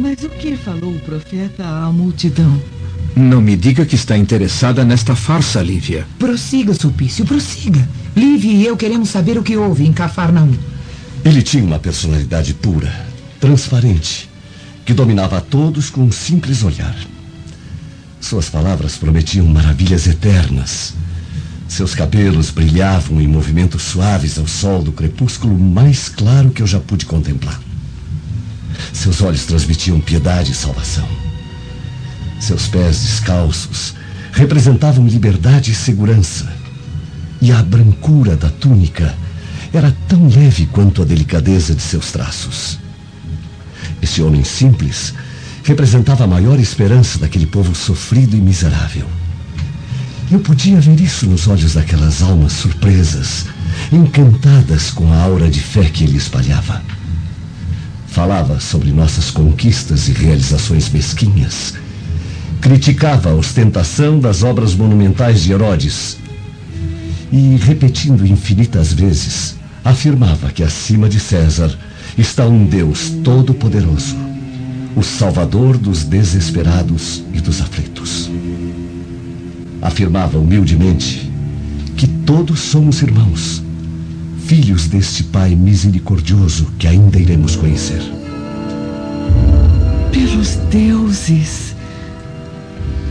Mas o que falou o profeta à multidão? Não me diga que está interessada nesta farsa, Lívia. Prossiga, Sulpício, prossiga. Lívia e eu queremos saber o que houve em Cafarnaum. Ele tinha uma personalidade pura, transparente, que dominava a todos com um simples olhar. Suas palavras prometiam maravilhas eternas. Seus cabelos brilhavam em movimentos suaves ao sol do crepúsculo mais claro que eu já pude contemplar. Seus olhos transmitiam piedade e salvação. Seus pés descalços representavam liberdade e segurança. E a brancura da túnica era tão leve quanto a delicadeza de seus traços. Esse homem simples representava a maior esperança daquele povo sofrido e miserável. Eu podia ver isso nos olhos daquelas almas surpresas, encantadas com a aura de fé que ele espalhava. Falava sobre nossas conquistas e realizações mesquinhas. Criticava a ostentação das obras monumentais de Herodes. E, repetindo infinitas vezes, afirmava que acima de César está um Deus todo-poderoso, o Salvador dos desesperados e dos aflitos. Afirmava humildemente que todos somos irmãos filhos deste Pai misericordioso que ainda iremos conhecer. Pelos deuses!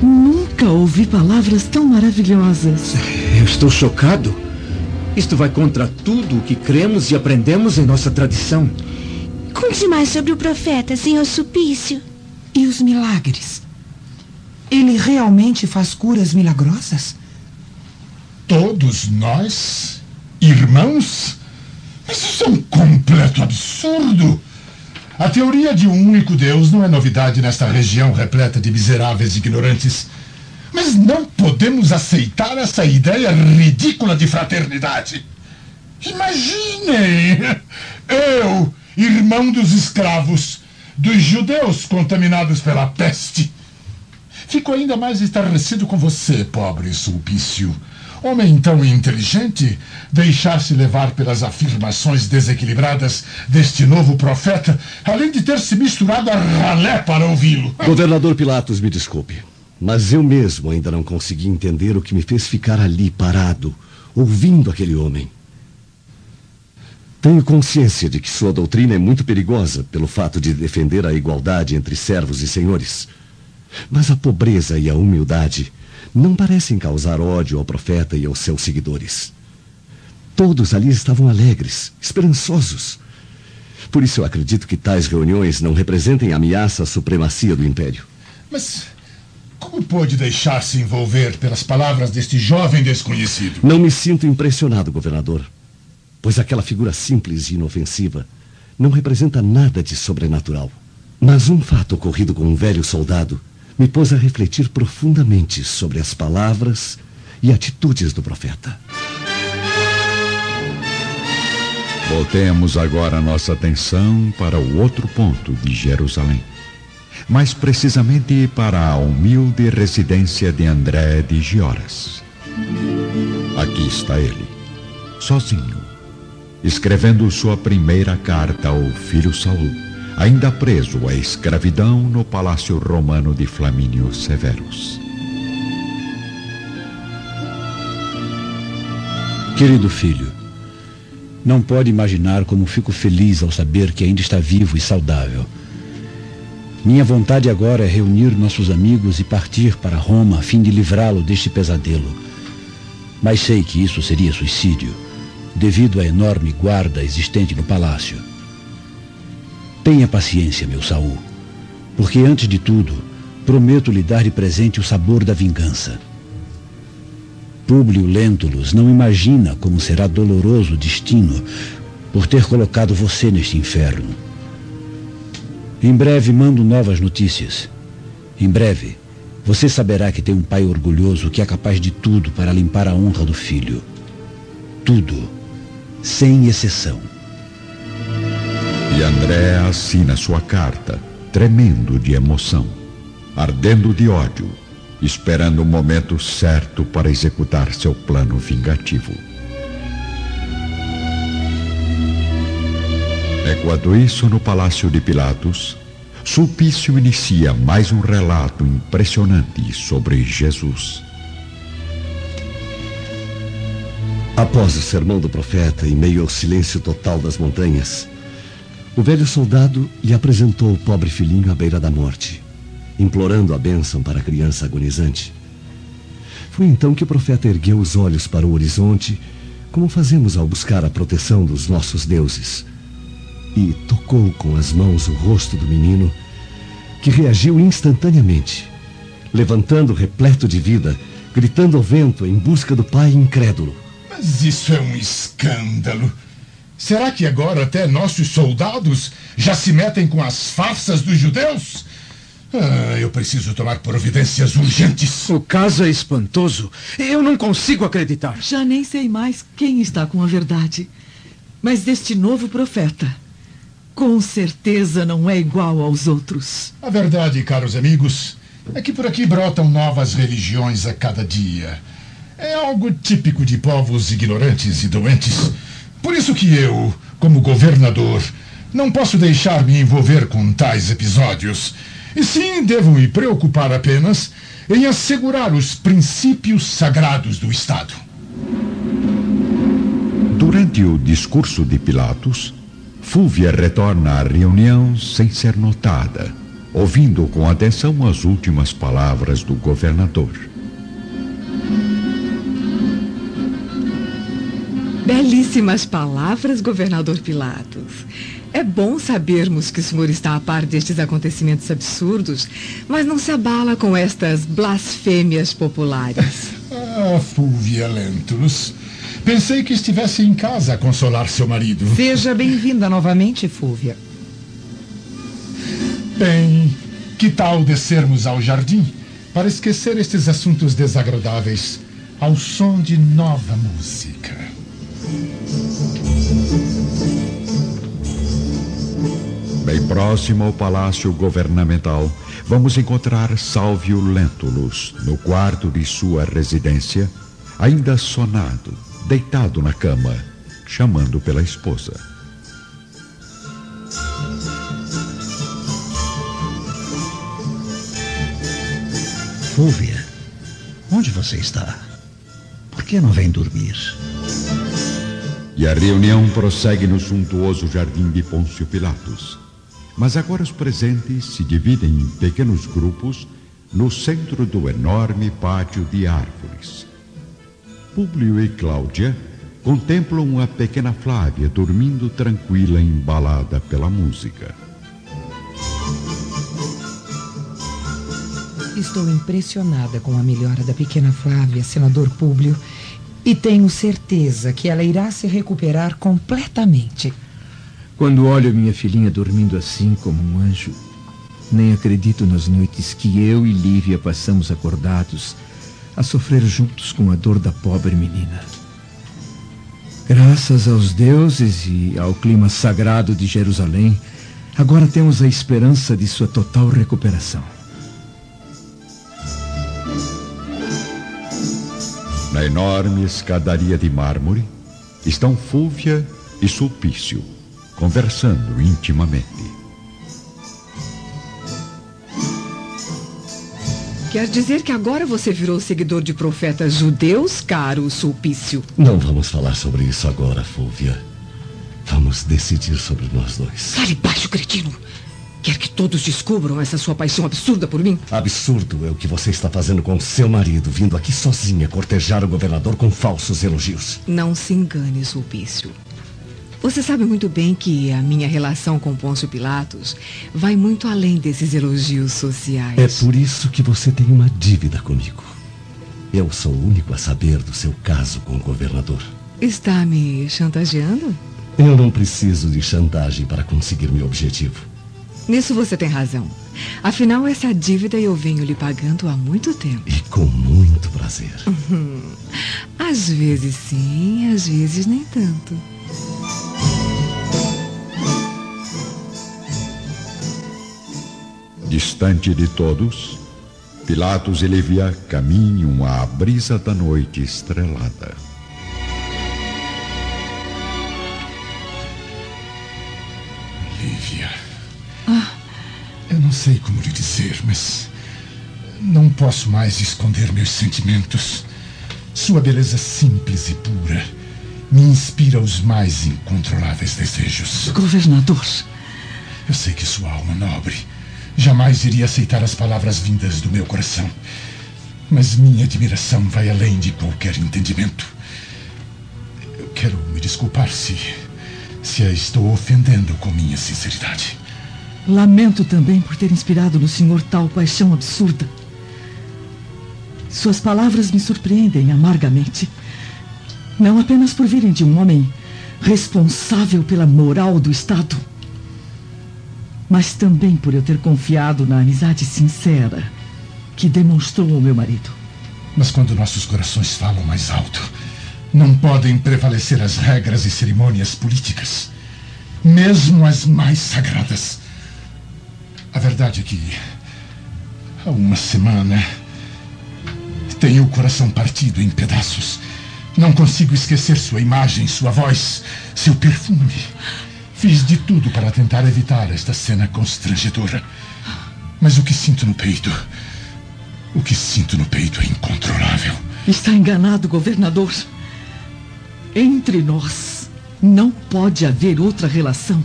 Nunca ouvi palavras tão maravilhosas. Eu estou chocado. Isto vai contra tudo o que cremos e aprendemos em nossa tradição. Conte mais sobre o profeta, senhor Supício. E os milagres? Ele realmente faz curas milagrosas? Todos nós Irmãos? Mas isso é um completo absurdo. A teoria de um único Deus não é novidade nesta região repleta de miseráveis ignorantes. Mas não podemos aceitar essa ideia ridícula de fraternidade. Imaginem! Eu, irmão dos escravos, dos judeus contaminados pela peste. Fico ainda mais estarrecido com você, pobre Sulpício. Homem tão inteligente, deixar-se levar pelas afirmações desequilibradas deste novo profeta, além de ter se misturado a ralé para ouvi-lo. Governador Pilatos, me desculpe, mas eu mesmo ainda não consegui entender o que me fez ficar ali parado, ouvindo aquele homem. Tenho consciência de que sua doutrina é muito perigosa pelo fato de defender a igualdade entre servos e senhores. Mas a pobreza e a humildade não parecem causar ódio ao profeta e aos seus seguidores. Todos ali estavam alegres, esperançosos. Por isso eu acredito que tais reuniões não representem ameaça à supremacia do império. Mas como pôde deixar-se envolver pelas palavras deste jovem desconhecido? Não me sinto impressionado, governador, pois aquela figura simples e inofensiva não representa nada de sobrenatural. Mas um fato ocorrido com um velho soldado me pôs a refletir profundamente sobre as palavras e atitudes do profeta. Voltemos agora nossa atenção para o outro ponto de Jerusalém. Mais precisamente para a humilde residência de André de Gioras. Aqui está ele, sozinho, escrevendo sua primeira carta ao filho Saul ainda preso à escravidão no palácio romano de Flamínio Severus. Querido filho, não pode imaginar como fico feliz ao saber que ainda está vivo e saudável. Minha vontade agora é reunir nossos amigos e partir para Roma a fim de livrá-lo deste pesadelo. Mas sei que isso seria suicídio, devido à enorme guarda existente no palácio. Tenha paciência, meu Saul, porque antes de tudo, prometo lhe dar de presente o sabor da vingança. Públio Lentulus não imagina como será doloroso o destino por ter colocado você neste inferno. Em breve mando novas notícias. Em breve, você saberá que tem um pai orgulhoso que é capaz de tudo para limpar a honra do filho. Tudo, sem exceção. E André assina sua carta, tremendo de emoção, ardendo de ódio, esperando o momento certo para executar seu plano vingativo. Enquanto isso, no palácio de Pilatos, Sulpício inicia mais um relato impressionante sobre Jesus. Após o sermão do profeta, em meio ao silêncio total das montanhas, o velho soldado lhe apresentou o pobre filhinho à beira da morte, implorando a bênção para a criança agonizante. Foi então que o profeta ergueu os olhos para o horizonte, como fazemos ao buscar a proteção dos nossos deuses, e tocou com as mãos o rosto do menino, que reagiu instantaneamente, levantando repleto de vida, gritando ao vento em busca do pai incrédulo. Mas isso é um escândalo. Será que agora até nossos soldados já se metem com as farsas dos judeus? Ah, eu preciso tomar providências urgentes. O caso é espantoso. Eu não consigo acreditar. Já nem sei mais quem está com a verdade. Mas este novo profeta, com certeza não é igual aos outros. A verdade, caros amigos, é que por aqui brotam novas religiões a cada dia. É algo típico de povos ignorantes e doentes. Por isso que eu, como governador, não posso deixar me envolver com tais episódios. E sim devo me preocupar apenas em assegurar os princípios sagrados do Estado. Durante o discurso de Pilatos, Fúvia retorna à reunião sem ser notada, ouvindo com atenção as últimas palavras do governador. Belíssimas palavras, governador Pilatos. É bom sabermos que o senhor está a par destes acontecimentos absurdos, mas não se abala com estas blasfêmias populares. ah, Fúvia Lentulus. Pensei que estivesse em casa a consolar seu marido. Seja bem-vinda novamente, Fúvia. Bem, que tal descermos ao jardim para esquecer estes assuntos desagradáveis ao som de nova música? Bem próximo ao palácio governamental, vamos encontrar Salvio Lentulus no quarto de sua residência, ainda sonado, deitado na cama, chamando pela esposa. Fúvia, onde você está? Por que não vem dormir? E a reunião prossegue no suntuoso jardim de Pôncio Pilatos. Mas agora os presentes se dividem em pequenos grupos no centro do enorme pátio de árvores. Públio e Cláudia contemplam a pequena Flávia dormindo tranquila, embalada pela música. Estou impressionada com a melhora da pequena Flávia, senador Públio, e tenho certeza que ela irá se recuperar completamente. Quando olho minha filhinha dormindo assim como um anjo, nem acredito nas noites que eu e Lívia passamos acordados a sofrer juntos com a dor da pobre menina. Graças aos deuses e ao clima sagrado de Jerusalém, agora temos a esperança de sua total recuperação. Na enorme escadaria de mármore estão Fúvia e Sulpício, conversando intimamente. Quer dizer que agora você virou seguidor de profetas judeus, caro Sulpício? Não vamos falar sobre isso agora, Fúvia. Vamos decidir sobre nós dois. Fale baixo, cretino. Quer que todos descubram essa sua paixão absurda por mim? Absurdo é o que você está fazendo com seu marido, vindo aqui sozinha cortejar o governador com falsos elogios. Não se engane, Sulpício. Você sabe muito bem que a minha relação com Pôncio Pilatos vai muito além desses elogios sociais. É por isso que você tem uma dívida comigo. Eu sou o único a saber do seu caso com o governador. Está me chantageando? Eu não preciso de chantagem para conseguir meu objetivo. Nisso você tem razão. Afinal, essa dívida eu venho lhe pagando há muito tempo. E com muito prazer. Uhum. Às vezes sim, às vezes nem tanto. Distante de todos, Pilatos e Lívia caminham à brisa da noite estrelada. Lívia. Ah, eu não sei como lhe dizer, mas não posso mais esconder meus sentimentos. Sua beleza simples e pura me inspira os mais incontroláveis desejos. Governador. Eu sei que sua alma nobre jamais iria aceitar as palavras vindas do meu coração. Mas minha admiração vai além de qualquer entendimento. Eu quero me desculpar se. se a estou ofendendo com minha sinceridade. Lamento também por ter inspirado no senhor tal paixão absurda. Suas palavras me surpreendem amargamente. Não apenas por virem de um homem responsável pela moral do Estado, mas também por eu ter confiado na amizade sincera que demonstrou ao meu marido. Mas quando nossos corações falam mais alto, não podem prevalecer as regras e cerimônias políticas, mesmo as mais sagradas. A verdade é que há uma semana tenho o coração partido em pedaços. Não consigo esquecer sua imagem, sua voz, seu perfume. Fiz de tudo para tentar evitar esta cena constrangedora. Mas o que sinto no peito. O que sinto no peito é incontrolável. Está enganado, governador. Entre nós não pode haver outra relação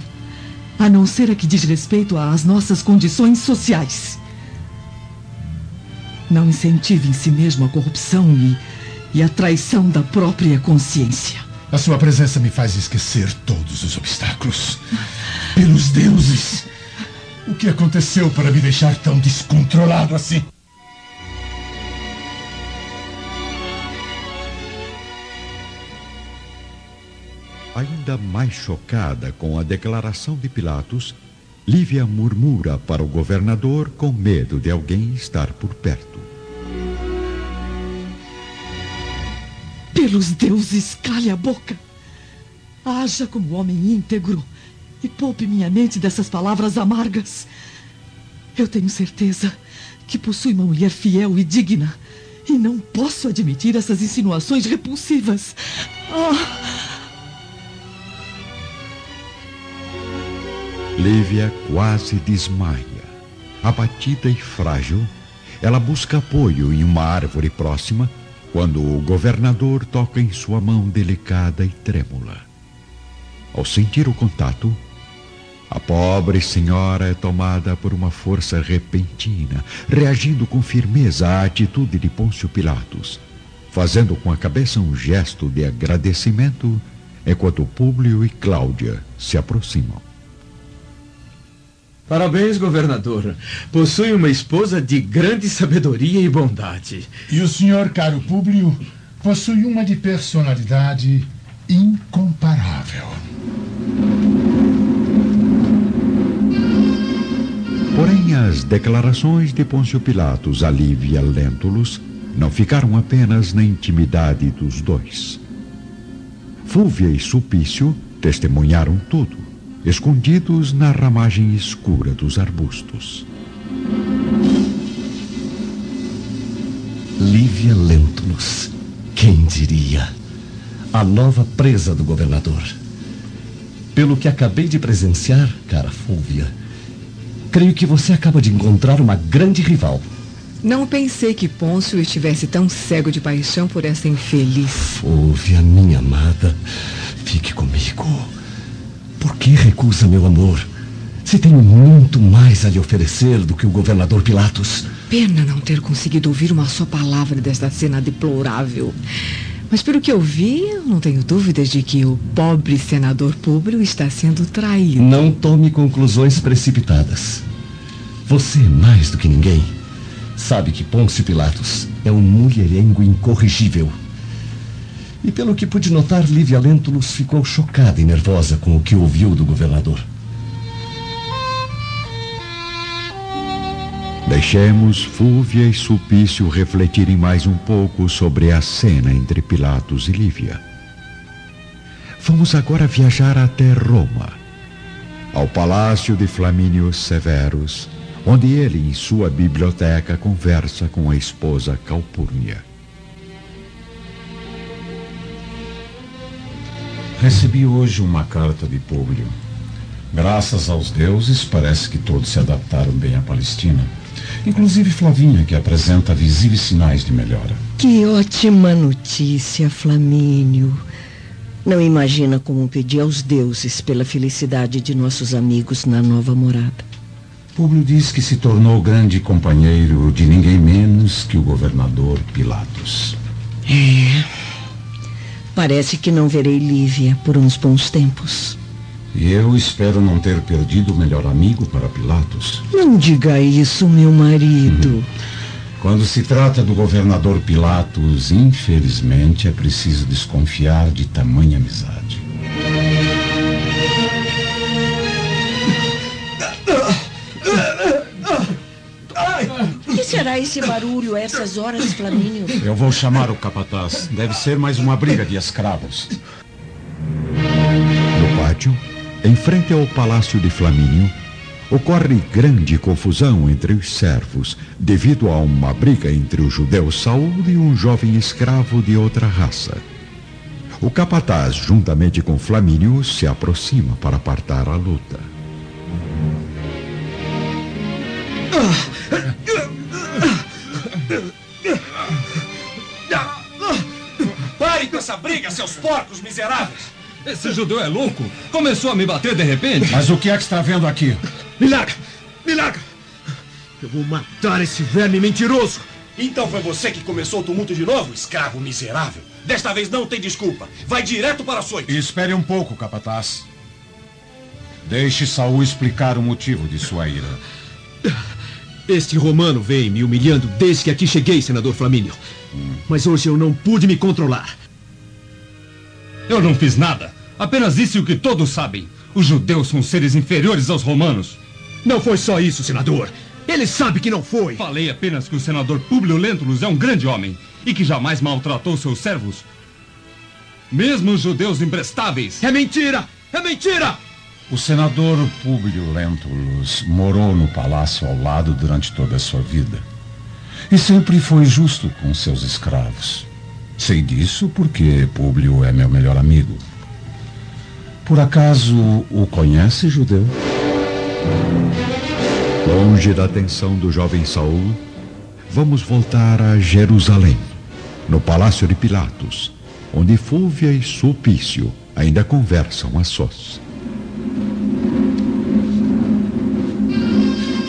a não ser a que diz respeito às nossas condições sociais. Não incentive em si mesmo a corrupção e, e a traição da própria consciência. A sua presença me faz esquecer todos os obstáculos. Pelos deuses! O que aconteceu para me deixar tão descontrolado assim? Ainda mais chocada com a declaração de Pilatos, Lívia murmura para o governador com medo de alguém estar por perto. Pelos deuses, cale a boca. Haja como homem íntegro e poupe minha mente dessas palavras amargas. Eu tenho certeza que possui uma mulher fiel e digna. E não posso admitir essas insinuações repulsivas. Ah! Lívia quase desmaia. Abatida e frágil, ela busca apoio em uma árvore próxima quando o governador toca em sua mão delicada e trêmula. Ao sentir o contato, a pobre senhora é tomada por uma força repentina, reagindo com firmeza à atitude de Pôncio Pilatos, fazendo com a cabeça um gesto de agradecimento enquanto Públio e Cláudia se aproximam. Parabéns, governador. Possui uma esposa de grande sabedoria e bondade. E o senhor, caro Públio, possui uma de personalidade incomparável. Porém, as declarações de Pôncio Pilatos a Lívia Lentulus não ficaram apenas na intimidade dos dois. Fúvia e Sulpício testemunharam tudo escondidos na ramagem escura dos arbustos. Lívia Lentulus, quem diria? A nova presa do governador. Pelo que acabei de presenciar, cara Fúvia, creio que você acaba de encontrar uma grande rival. Não pensei que Pôncio estivesse tão cego de paixão por essa infeliz. Fúvia, minha amada, fique comigo. Por que recusa meu amor? Se tenho muito mais a lhe oferecer do que o governador Pilatos. Pena não ter conseguido ouvir uma só palavra desta cena deplorável. Mas pelo que eu vi, eu não tenho dúvidas de que o pobre senador Públio está sendo traído. Não tome conclusões precipitadas. Você, mais do que ninguém, sabe que Pôncio Pilatos é um mulherengo incorrigível. E pelo que pude notar, Lívia Lentulus ficou chocada e nervosa com o que ouviu do governador. Deixemos Fúvia e Sulpício refletirem mais um pouco sobre a cena entre Pilatos e Lívia. Vamos agora viajar até Roma, ao palácio de Flamínio Severus, onde ele, em sua biblioteca, conversa com a esposa Calpurnia. Recebi hoje uma carta de Públio. Graças aos deuses, parece que todos se adaptaram bem à Palestina. Inclusive Flavinha, que apresenta visíveis sinais de melhora. Que ótima notícia, Flamínio. Não imagina como pedi aos deuses pela felicidade de nossos amigos na nova morada. Públio diz que se tornou grande companheiro de ninguém menos que o governador Pilatos. É. Parece que não verei Lívia por uns bons tempos. E eu espero não ter perdido o melhor amigo para Pilatos. Não diga isso, meu marido. Uhum. Quando se trata do governador Pilatos, infelizmente é preciso desconfiar de tamanha amizade. Será esse barulho a essas horas, Flamínio? Eu vou chamar o capataz. Deve ser mais uma briga de escravos. No pátio, em frente ao palácio de Flamínio, ocorre grande confusão entre os servos, devido a uma briga entre o judeu Saul e um jovem escravo de outra raça. O capataz, juntamente com Flamínio, se aproxima para apartar a luta. Pare com essa briga, seus porcos miseráveis! Esse judeu é louco? Começou a me bater de repente? Mas o que é que está vendo aqui? Me larga! Me larga! Eu vou matar esse verme mentiroso! Então foi você que começou o tumulto de novo, escravo miserável? Desta vez não tem desculpa. Vai direto para a açoite. Espere um pouco, capataz. Deixe Saul explicar o motivo de sua ira. Este romano vem me humilhando desde que aqui cheguei, senador Flamínio. Hum. Mas hoje eu não pude me controlar. Eu não fiz nada. Apenas disse o que todos sabem. Os judeus são seres inferiores aos romanos. Não foi só isso, senador. Ele sabe que não foi. Falei apenas que o senador Públio Lentulus é um grande homem e que jamais maltratou seus servos. Mesmo os judeus imprestáveis. É mentira! É mentira! O senador Públio Lentulus morou no palácio ao lado durante toda a sua vida. E sempre foi justo com seus escravos. Sei disso porque Públio é meu melhor amigo. Por acaso o conhece, judeu? Longe da atenção do jovem Saul, vamos voltar a Jerusalém, no palácio de Pilatos, onde Fúvia e Sulpício ainda conversam a sós.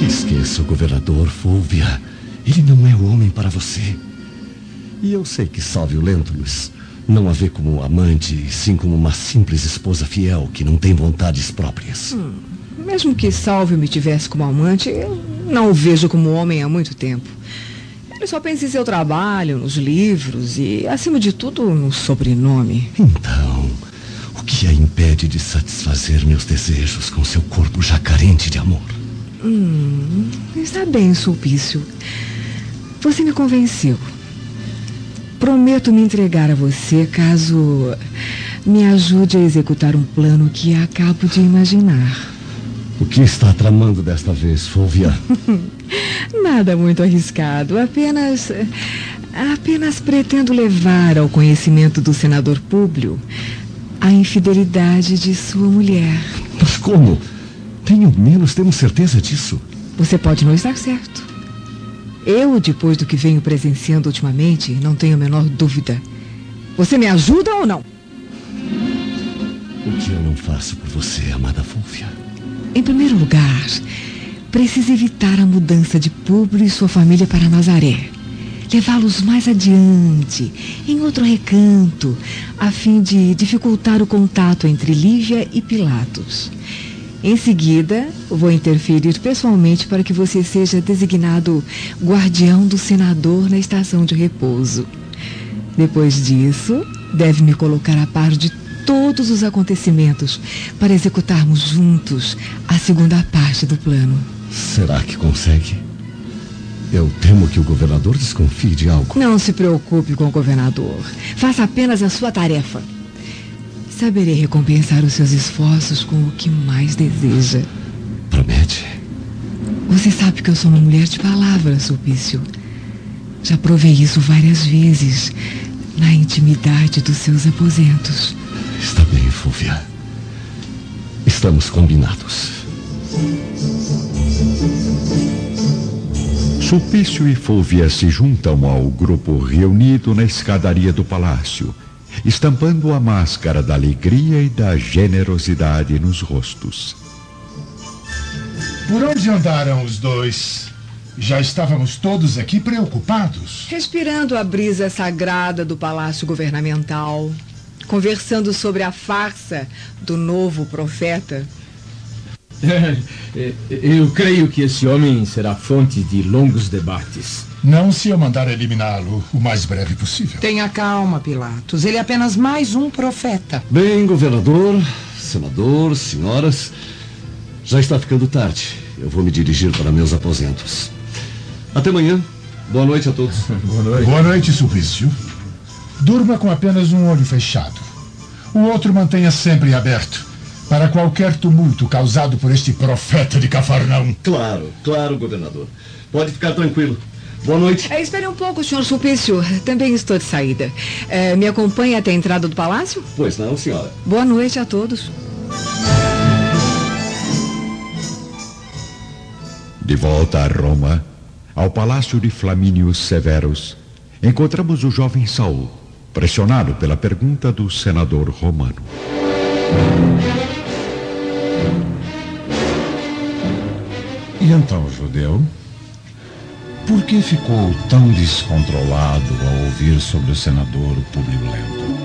Esqueça o governador, Fúvia. Ele não é o homem para você. E eu sei que Salve o Lentulus não a vê como amante, sim como uma simples esposa fiel que não tem vontades próprias. Hum, mesmo que Salve me tivesse como amante, eu não o vejo como homem há muito tempo. Ele só pensa em seu trabalho, nos livros e, acima de tudo, no sobrenome. Então, o que a impede de satisfazer meus desejos com seu corpo já carente de amor? Hum, está bem, Sulpício. Você me convenceu. Prometo me entregar a você caso me ajude a executar um plano que acabo de imaginar. O que está tramando desta vez, Fulvia? Nada muito arriscado. Apenas. Apenas pretendo levar ao conhecimento do senador Públio a infidelidade de sua mulher. Mas como? Tenho menos, temos certeza disso. Você pode não estar certo. Eu, depois do que venho presenciando ultimamente, não tenho a menor dúvida. Você me ajuda ou não? O que eu não faço por você, amada Fúvia? Em primeiro lugar, preciso evitar a mudança de Públio e sua família para Nazaré. Levá-los mais adiante, em outro recanto, a fim de dificultar o contato entre Lívia e Pilatos. Em seguida, vou interferir pessoalmente para que você seja designado guardião do senador na estação de repouso. Depois disso, deve me colocar a par de todos os acontecimentos para executarmos juntos a segunda parte do plano. Será que consegue? Eu temo que o governador desconfie de algo. Não se preocupe com o governador. Faça apenas a sua tarefa. Saberei recompensar os seus esforços com o que mais deseja. Promete? Você sabe que eu sou uma mulher de palavras, Sulpício. Já provei isso várias vezes na intimidade dos seus aposentos. Está bem, Fúvia. Estamos combinados. Sulpício e Fúvia se juntam ao grupo reunido na escadaria do palácio, estampando a máscara da alegria e da generosidade nos rostos. Por onde andaram os dois? Já estávamos todos aqui preocupados. Respirando a brisa sagrada do palácio governamental, conversando sobre a farsa do novo profeta. Eu creio que esse homem será fonte de longos debates. Não se eu mandar eliminá-lo o mais breve possível. Tenha calma, Pilatos. Ele é apenas mais um profeta. Bem, governador, senador, senhoras, já está ficando tarde. Eu vou me dirigir para meus aposentos. Até amanhã. Boa noite a todos. Boa noite. Boa noite, Sulpício. Durma com apenas um olho fechado. O outro mantenha sempre aberto para qualquer tumulto causado por este profeta de Cafarnaum. Claro, claro, governador. Pode ficar tranquilo. Boa noite. É, espere um pouco, senhor Sulpício. Também estou de saída. É, me acompanha até a entrada do palácio? Pois não, senhora. Boa noite a todos. De volta a Roma, ao palácio de Flamínio Severus, encontramos o jovem Saul, pressionado pela pergunta do senador romano. E então, judeu? Por que ficou tão descontrolado ao ouvir sobre o senador Publio Lento?